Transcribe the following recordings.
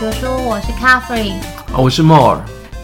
读书，我是 Carfrey，、哦我是 More。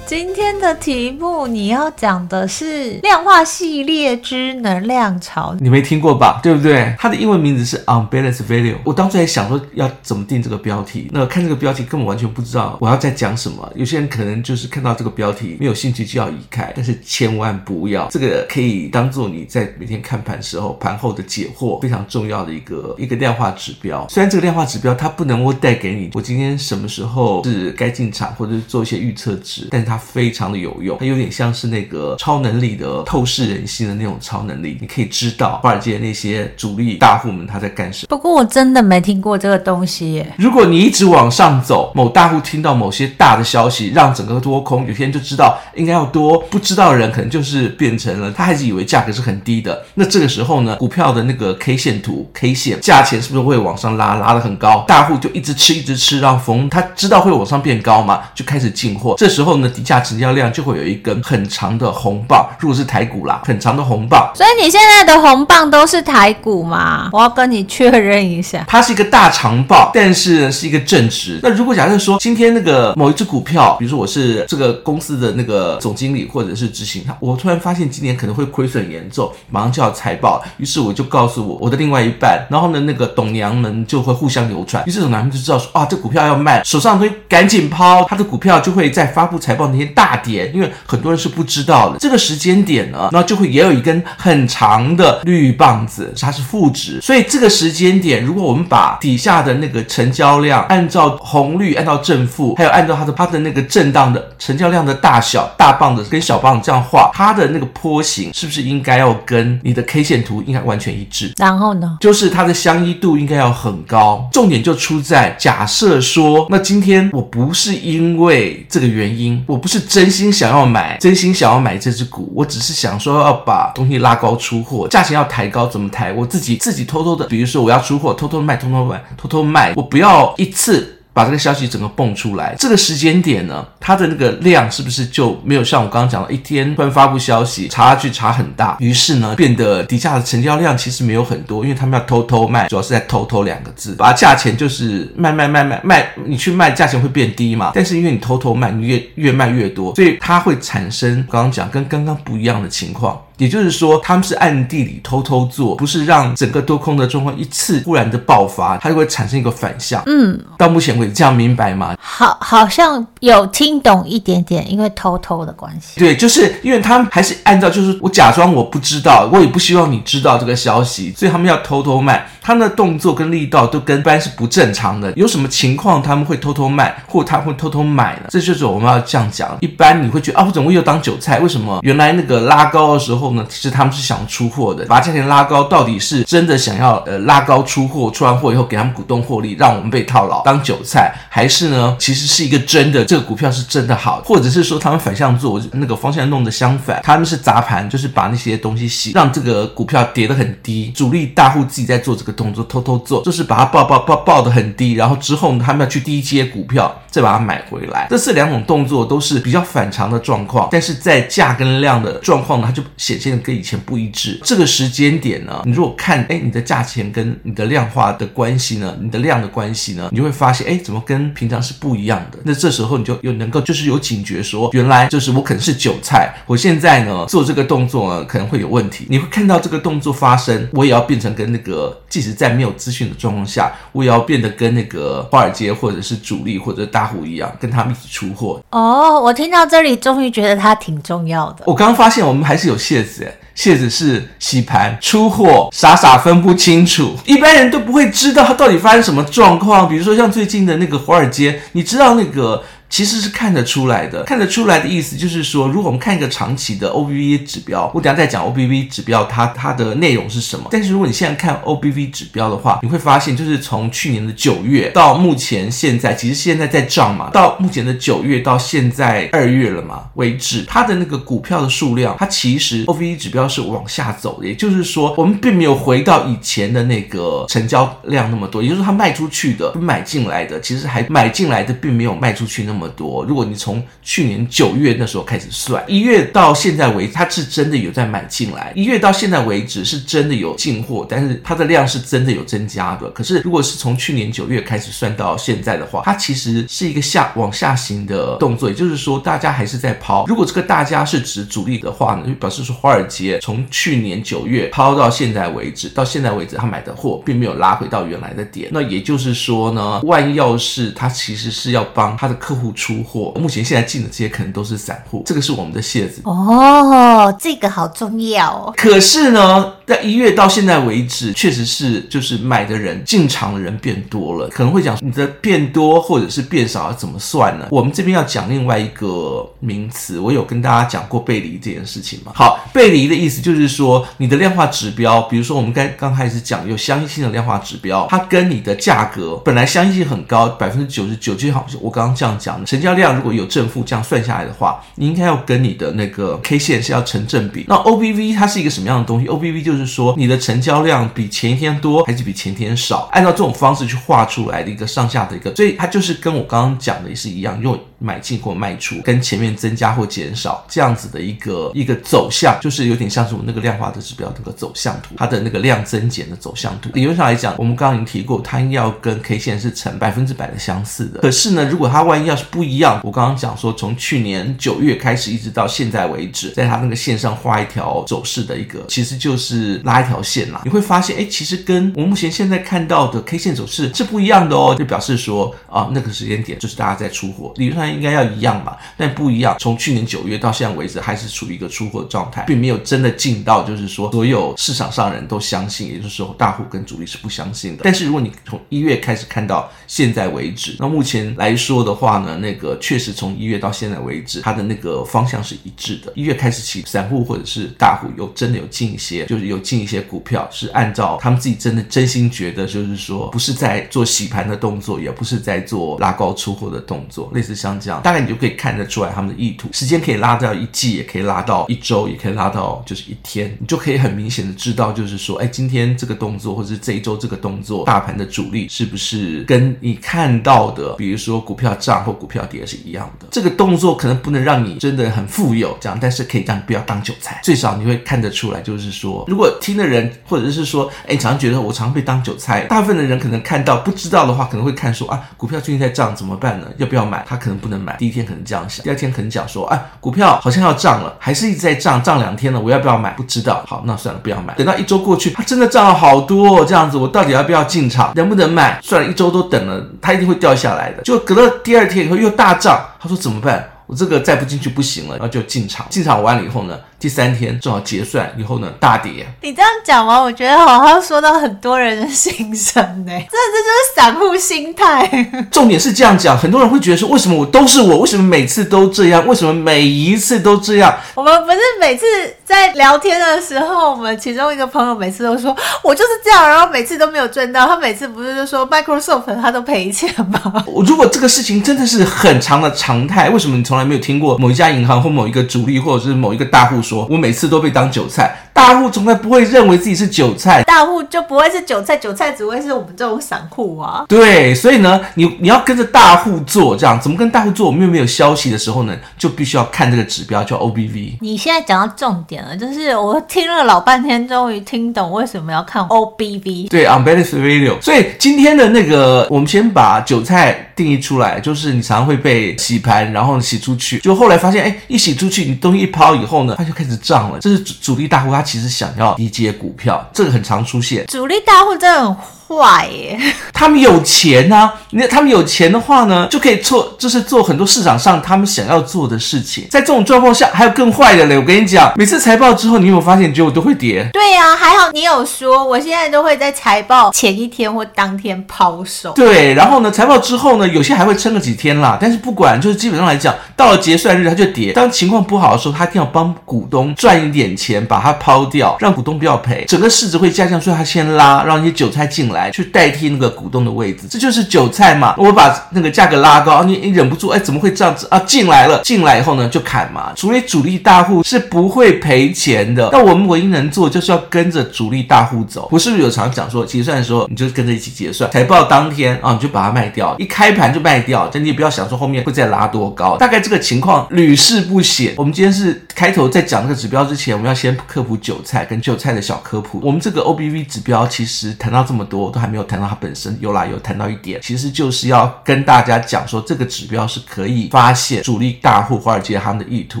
今天的题目你要讲的是量化系列之能量潮，你没听过吧？对不对？它的英文名字是 Unbalanced Value。我当初还想说要怎么定这个标题，那看这个标题根本完全不知道我要在讲什么。有些人可能就是看到这个标题没有兴趣就要移开，但是千万不要，这个可以当做你在每天看盘时候盘后的解惑非常重要的一个一个量化指标。虽然这个量化指标它不能够带给你我今天什么时候是该进场或者是做一些预测值，但是它非常的有用，它有点像是那个超能力的透视人心的那种超能力，你可以知道华尔街那些主力大户们他在干什么。不过我真的没听过这个东西耶。如果你一直往上走，某大户听到某些大的消息，让整个多空，有些人就知道应该要多，不知道的人可能就是变成了他还是以为价格是很低的。那这个时候呢，股票的那个 K 线图 K 线价钱是不是会往上拉，拉的很高？大户就一直吃一直吃，让逢他知道会往上变高嘛，就开始进货。这时候呢，底价成交量就会有一根很长的红棒，如果是台股啦，很长的红棒。所以你现在的红棒都是台股吗？我要跟你确认一下。它是一个大长棒，但是呢是一个正值。那如果假设说今天那个某一只股票，比如说我是这个公司的那个总经理或者是执行，我突然发现今年可能会亏损严重，马上就要财报，于是我就告诉我我的另外一半，然后呢那个董娘们就会互相流传，于是董娘们就知道说啊这股票要卖，手上的东西赶紧抛，他的股票就会在发布财报那天大跌，因为很多人是不知道的。这个时间点呢，那就会也有一根很长的绿棒子，它是负值，所以这个时间点，如果我们把底下的那个成交量按照红绿，按照正负，还有按照它的它的那个震荡的成交量的大小，大棒子跟小棒子这样画，它的那个坡形是不是应该要跟你的 K 线图应该完全一致？然后呢，就是它的相依度应该要很高。重点就出在假设说，那今天我不是因为这个原因，我不是真心想要买，真心想要买这只股，我只是想说要把东西拉高出货，价钱要抬高，怎么抬？我自己自己偷偷的，比如说我要出货，偷偷卖，偷偷卖，偷偷卖，我不要一次。把这个消息整个蹦出来，这个时间点呢，它的那个量是不是就没有像我刚刚讲的，一天突然发布消息，差距差很大，于是呢，变得底下的成交量其实没有很多，因为他们要偷偷卖，主要是在偷偷两个字，把价钱就是卖卖卖卖卖，你去卖价钱会变低嘛，但是因为你偷偷卖，你越越卖越多，所以它会产生刚刚讲跟刚刚不一样的情况。也就是说，他们是暗地里偷偷做，不是让整个多空的状况一次忽然的爆发，它就会产生一个反向。嗯，到目前为止这样明白吗？好，好像有听懂一点点，因为偷偷的关系。对，就是因为他们还是按照，就是我假装我不知道，我也不希望你知道这个消息，所以他们要偷偷卖。他的动作跟力道都跟一般是不正常的。有什么情况他们会偷偷卖，或他会偷偷买呢？这就是我们要这样讲。一般你会觉得啊，我怎么又当韭菜？为什么原来那个拉高的时候呢？其实他们是想出货的，把价钱拉高，到底是真的想要呃拉高出货，出完货以后给他们股东获利，让我们被套牢当韭菜，还是呢，其实是一个真的这个股票是真的好，或者是说他们反向做那个方向弄得相反，他们是砸盘，就是把那些东西洗，让这个股票跌得很低，主力大户自己在做这个动作，偷偷做，就是把它报报报报的很低，然后之后，他们要去低阶股票，再把它买回来，这是两种动作都是比较反常的状况，但是在价跟量的状况呢，它就显现的跟以前不一致。这个时间点呢，你如果看，哎，你的价钱跟你的量化的关系呢，你的量的关系呢，你就会发现，哎，怎么跟平常是不一样的？那这时候你就有能够就是有警觉说，说原来就是我可能是韭菜，我现在呢做这个动作呢可能会有问题。你会看到这个动作发生，我也要变成跟那个，即使在没有资讯的状况下，我也要变得跟那个华尔街或者是主力或者大。一样，跟他们一起出货哦。我听到这里，终于觉得它挺重要的。我刚刚发现，我们还是有蟹子，哎，楔子是洗盘出货，傻傻分不清楚，一般人都不会知道它到底发生什么状况。比如说像最近的那个华尔街，你知道那个。其实是看得出来的，看得出来的意思就是说，如果我们看一个长期的 OBV 指标，我等下再讲 OBV 指标它它的内容是什么。但是如果你现在看 OBV 指标的话，你会发现，就是从去年的九月到目前现在，其实现在在涨嘛，到目前的九月到现在二月了嘛为止，它的那个股票的数量，它其实 OBV 指标是往下走的，也就是说，我们并没有回到以前的那个成交量那么多，也就是，它卖出去的、买进来的，其实还买进来的并没有卖出去那么。么多。如果你从去年九月那时候开始算，一月到现在为止，它是真的有在买进来。一月到现在为止是真的有进货，但是它的量是真的有增加的。可是如果是从去年九月开始算到现在的话，它其实是一个下往下行的动作，也就是说大家还是在抛。如果这个大家是指主力的话呢，就表示说华尔街从去年九月抛到现在为止，到现在为止他买的货并没有拉回到原来的点。那也就是说呢，万一要是他其实是要帮他的客户出货，目前现在进的这些可能都是散户，这个是我们的蟹子哦，这个好重要哦。可是呢，在一月到现在为止，确实是就是买的人进场的人变多了，可能会讲你的变多或者是变少要怎么算呢？我们这边要讲另外一个名词，我有跟大家讲过背离这件事情吗？好，背离的意思就是说你的量化指标，比如说我们刚刚开始讲有相依性的量化指标，它跟你的价格本来相依性很高，百分之九十九，就好像我刚刚这样讲的，成交量如果有正负这样算下来的话，你应该要跟你的那个 K 线是要成正比。那 OBV 它是一个什么样的东西？OBV 就就是说你的成交量比前一天多还是比前一天少，按照这种方式去画出来的一个上下的一个，所以它就是跟我刚刚讲的也是一样，用买进或卖出跟前面增加或减少这样子的一个一个走向，就是有点像是我那个量化的指标那个走向图，它的那个量增减的走向图。理论上来讲，我们刚刚已经提过，它应要跟 K 线是成百分之百的相似的。可是呢，如果它万一要是不一样，我刚刚讲说从去年九月开始一直到现在为止，在它那个线上画一条走势的一个，其实就是拉一条线啦。你会发现，哎，其实跟我们目前现在看到的 K 线走势是不一样的哦，就表示说啊，那个时间点就是大家在出货，理论上。应该要一样吧，但不一样。从去年九月到现在为止，还是处于一个出货状态，并没有真的进到，就是说所有市场上人都相信，也就是说大户跟主力是不相信的。但是如果你从一月开始看到现在为止，那目前来说的话呢，那个确实从一月到现在为止，它的那个方向是一致的。一月开始起，散户或者是大户有真的有进一些，就是有有进一些股票，是按照他们自己真的真心觉得，就是说不是在做洗盘的动作，也不是在做拉高出货的动作，类似像。这样大概你就可以看得出来他们的意图，时间可以拉到一季，也可以拉到一周，也可以拉到就是一天，你就可以很明显的知道，就是说，哎，今天这个动作或者是这一周这个动作，大盘的主力是不是跟你看到的，比如说股票涨或股票跌是一样的？这个动作可能不能让你真的很富有，这样，但是可以让你不要当韭菜，最少你会看得出来，就是说，如果听的人或者是说，哎，常常觉得我常常被当韭菜，大部分的人可能看到不知道的话，可能会看说啊，股票最近在涨怎么办呢？要不要买？他可能不能买。第一天可能这样想，第二天可能讲说，哎，股票好像要涨了，还是一直在涨，涨两天了，我要不要买？不知道，好，那算了，不要买。等到一周过去，它真的涨了好多，这样子，我到底要不要进场？能不能买？算了，一周都等了，它一定会掉下来的。就隔了第二天以后又大涨，他说怎么办？我这个再不进去不行了，然后就进场。进场完了以后呢，第三天正好结算以后呢，大跌。你这样讲完，我觉得好像说到很多人的心声呢。这这就是散户心态。重点是这样讲，很多人会觉得说，为什么我都是我？为什么每次都这样？为什么每一次都这样？我们不是每次在聊天的时候，我们其中一个朋友每次都说我就是这样，然后每次都没有赚到。他每次不是就说 Microsoft 他都赔钱吗？我 如果这个事情真的是很长的常态，为什么你从从来没有听过某一家银行或某一个主力或者是某一个大户说，我每次都被当韭菜。大户从来不会认为自己是韭菜，大户就不会是韭菜，韭菜只会是我们这种散户啊。对，所以呢，你你要跟着大户做，这样怎么跟大户做？我们又没有消息的时候呢，就必须要看这个指标叫 OBV。你现在讲到重点了，就是我听了老半天，终于听懂为什么要看 OBV。对，Unbalanced Value。所以今天的那个，我们先把韭菜定义出来，就是你常常会被洗盘，然后洗出去，就后来发现，哎，一洗出去，你东西一抛以后呢，它就开始涨了。这是主主力大户他。其实想要低阶股票，这个很常出现。主力大户真的坏耶，他们有钱啊，那他们有钱的话呢，就可以做，就是做很多市场上他们想要做的事情。在这种状况下，还有更坏的嘞。我跟你讲，每次财报之后，你有没有发现，结果都会跌？对呀、啊，还好你有说，我现在都会在财报前一天或当天抛售。对，然后呢，财报之后呢，有些还会撑个几天啦。但是不管，就是基本上来讲，到了结算日它就跌。当情况不好的时候，他一定要帮股东赚一点钱，把它抛掉，让股东不要赔。整个市值会下降，所以他先拉，让一些韭菜进来。来，去代替那个股东的位置，这就是韭菜嘛。我把那个价格拉高，你你忍不住，哎，怎么会这样子啊？进来了，进来以后呢，就砍嘛。除非主力大户是不会赔钱的。那我们唯一能做，就是要跟着主力大户走。我是不是有常讲说，结算的时候你就跟着一起结算，财报当天啊，你就把它卖掉，一开盘就卖掉，但你也不要想说后面会再拉多高。大概这个情况屡试不鲜。我们今天是开头在讲这个指标之前，我们要先科普韭菜跟韭菜的小科普。我们这个 OBV 指标其实谈到这么多，我都还没有谈到它本身。有啦，有谈到一点，其实就是要跟大家讲说，这个指标是可以发现主力大户华尔街他们的意图，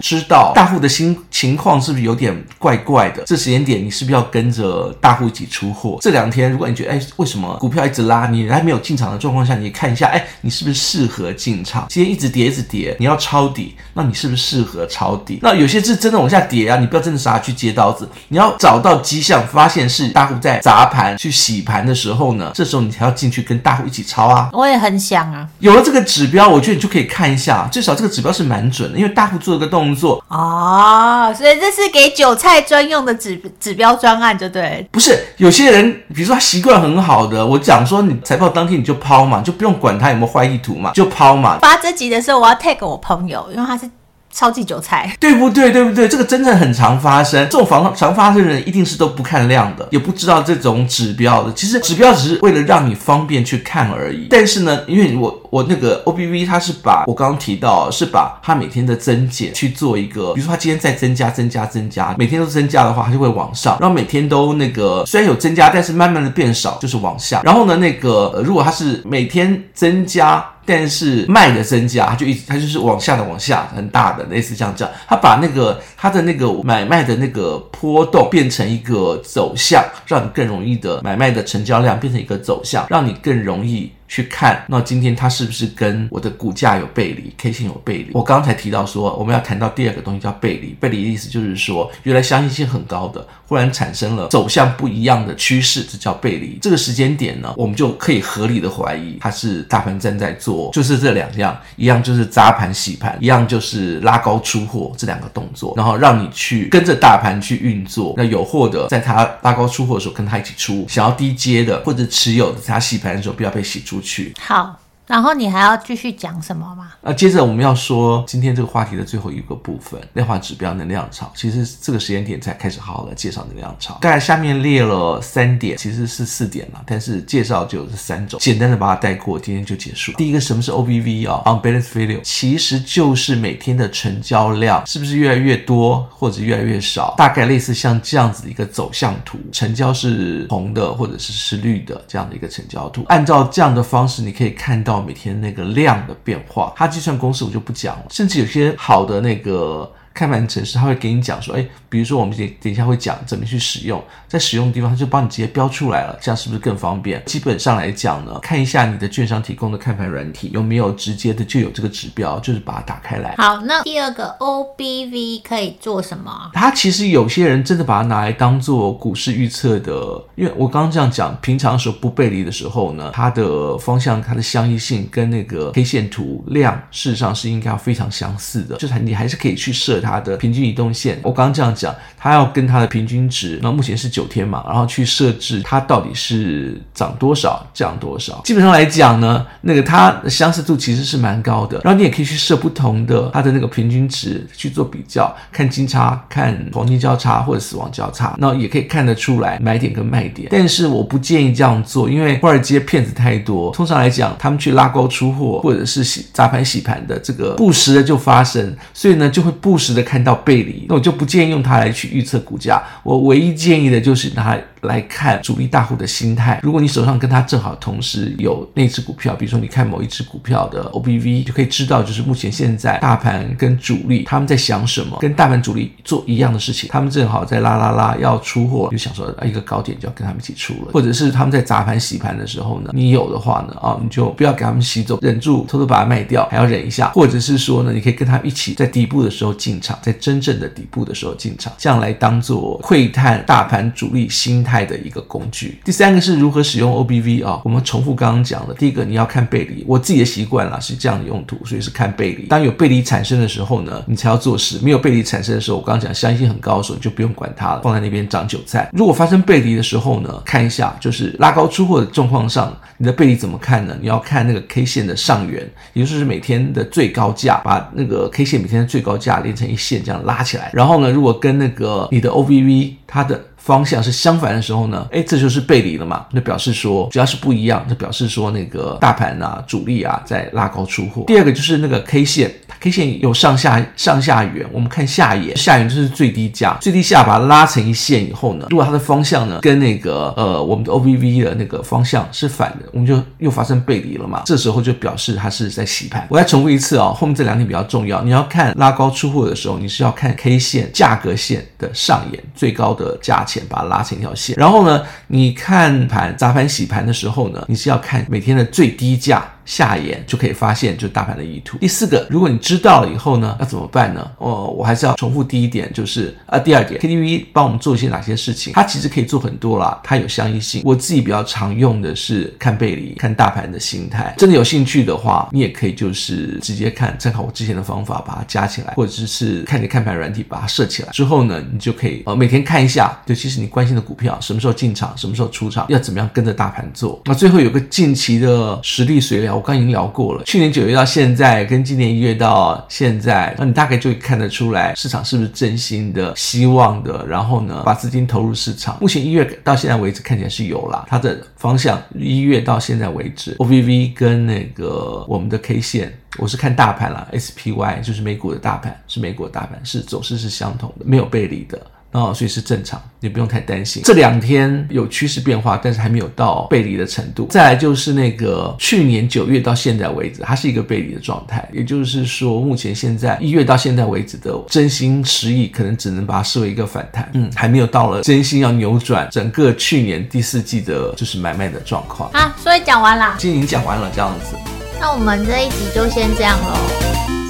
知道大户的心情况是不是有点怪怪的。这时间点你是不是要跟着大户一起出货？这两天如果你觉得哎，为什么股票一直拉，你还没有进场的状况下，你看一下，哎，你是不是适合进场？今天一直跌，一直跌，你要抄底，那你是不是适合抄底？那有些是真的往下跌啊，你不要真的傻去接刀子，你要找到迹象，发现是大户在砸盘去洗盘的时候呢，这时候你才要进去跟大户一起抄啊。我也很想啊，有了这个指标，我觉得你就可以看一下，至少这个指标是蛮准的，因为大户做了个动作哦，所以这是给韭菜专用的指指标专案，就对。不是有些人，比如说他习惯很好的，我讲说你财报当天你就抛嘛，就不用管他有没有坏意图嘛，就抛嘛。发这集的时候，我要 tag 我朋友，因为他是。超级韭菜，对不对？对不对？这个真的很常发生。这种常常发生的人，一定是都不看量的，也不知道这种指标的。其实指标只是为了让你方便去看而已。但是呢，因为我我那个 OBV，它是把我刚刚提到，是把它每天的增减去做一个，比如说它今天再增加、增加、增加，每天都增加的话，它就会往上。然后每天都那个虽然有增加，但是慢慢的变少，就是往下。然后呢，那个、如果它是每天增加。但是卖的增加，它就一直，它就是往下的往下，很大的，类似像这样，它把那个它的那个买卖的那个波动变成一个走向，让你更容易的买卖的成交量变成一个走向，让你更容易。去看，那今天它是不是跟我的股价有背离？K 线有背离。我刚才提到说，我们要谈到第二个东西叫背离。背离的意思就是说，原来相信性很高的，忽然产生了走向不一样的趋势，这叫背离。这个时间点呢，我们就可以合理的怀疑它是大盘正在做，就是这两样，一样就是砸盘洗盘，一样就是拉高出货这两个动作，然后让你去跟着大盘去运作。那有货的，在它拉高出货的时候跟它一起出，想要低接的或者持有的，它洗盘的时候不要被洗出。好。然后你还要继续讲什么吗？啊，接着我们要说今天这个话题的最后一个部分，量化指标能量场。其实这个时间点才开始好好的介绍能量场。大概下面列了三点，其实是四点了，但是介绍就是三种，简单的把它带过，今天就结束。第一个什么是 OBV 啊？Unbalanced Volume，其实就是每天的成交量是不是越来越多或者越来越少？大概类似像这样子一个走向图，成交是红的或者是是绿的这样的一个成交图。按照这样的方式，你可以看到。每天那个量的变化，它计算公式我就不讲了，甚至有些好的那个。看盘城市，他会给你讲说，哎，比如说我们等等一下会讲怎么去使用，在使用的地方他就帮你直接标出来了，这样是不是更方便？基本上来讲呢，看一下你的券商提供的看盘软体有没有直接的就有这个指标，就是把它打开来。好，那第二个 OBV 可以做什么？它其实有些人真的把它拿来当做股市预测的，因为我刚刚这样讲，平常的时候不背离的时候呢，它的方向、它的相依性跟那个 K 线图量，事实上是应该要非常相似的，就是你还是可以去设。它的平均移动线，我刚刚这样讲，它要跟它的平均值，那目前是九天嘛，然后去设置它到底是涨多少，降多少。基本上来讲呢，那个它的相似度其实是蛮高的。然后你也可以去设不同的它的那个平均值去做比较，看金叉、看黄金交叉或者死亡交叉，那也可以看得出来买点跟卖点。但是我不建议这样做，因为华尔街骗子太多。通常来讲，他们去拉高出货或者是洗砸盘洗盘的这个不时的就发生，所以呢就会不时的看到背离，那我就不建议用它来去预测股价。我唯一建议的就是它来看主力大户的心态。如果你手上跟他正好同时有那只股票，比如说你看某一只股票的 OBV，就可以知道就是目前现在大盘跟主力他们在想什么，跟大盘主力做一样的事情。他们正好在拉拉拉要出货，就想说一个高点就要跟他们一起出了，或者是他们在砸盘洗盘的时候呢，你有的话呢啊，你就不要给他们洗走，忍住偷偷把它卖掉，还要忍一下，或者是说呢，你可以跟他一起在底部的时候进场。在真正的底部的时候进场，这样来当做窥探大盘主力心态害的一个工具。第三个是如何使用 OBV 啊？我们重复刚刚讲的，第一个你要看背离，我自己的习惯啦是这样的用途，所以是看背离。当有背离产生的时候呢，你才要做事；没有背离产生的时候，我刚刚讲相信很高的时候，你就不用管它了，放在那边长韭菜。如果发生背离的时候呢，看一下就是拉高出货的状况上，你的背离怎么看呢？你要看那个 K 线的上缘，也就是每天的最高价，把那个 K 线每天的最高价连成一线这样拉起来。然后呢，如果跟那个你的 OBV 它的方向是相反的时候呢，哎，这就是背离了嘛？那表示说，只要是不一样，就表示说那个大盘啊、主力啊在拉高出货。第二个就是那个 K 线，K 线有上下上下缘，我们看下沿，下缘就是最低价，最低价把它拉成一线以后呢，如果它的方向呢跟那个呃我们的 OBV 的那个方向是反的，我们就又发生背离了嘛。这时候就表示它是在洗盘。我再重复一次啊、哦，后面这两点比较重要。你要看拉高出货的时候，你是要看 K 线价格线的上沿最高的价钱。把它拉成一条线，然后呢，你看盘砸盘洗盘的时候呢，你是要看每天的最低价。下沿就可以发现就大盘的意图。第四个，如果你知道了以后呢，要怎么办呢？哦，我还是要重复第一点，就是啊，第二点，KTV 帮我们做一些哪些事情？它其实可以做很多啦，它有相依性。我自己比较常用的是看背离，看大盘的形态。真的有兴趣的话，你也可以就是直接看，参考我之前的方法，把它加起来，或者是看你看盘软体把它设起来之后呢，你就可以呃每天看一下，就其实你关心的股票什么时候进场，什么时候出场，要怎么样跟着大盘做。那最后有个近期的实力随聊。我刚已经聊过了，去年九月到现在，跟今年一月到现在，那你大概就会看得出来市场是不是真心的、希望的，然后呢，把资金投入市场。目前一月到现在为止看起来是有啦，它的方向一月到现在为止，OBV 跟那个我们的 K 线，我是看大盘啦，SPY 就是美股的大盘，是美国的大盘，是走势是相同的，没有背离的。哦，所以是正常，你不用太担心。这两天有趋势变化，但是还没有到背离的程度。再来就是那个去年九月到现在为止，它是一个背离的状态，也就是说，目前现在一月到现在为止的真心实意，可能只能把它视为一个反弹，嗯，还没有到了真心要扭转整个去年第四季的就是买卖的状况。啊，所以讲完了，今天已经讲完了，这样子。那我们这一集就先这样喽，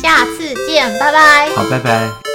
下次见，拜拜。好，拜拜。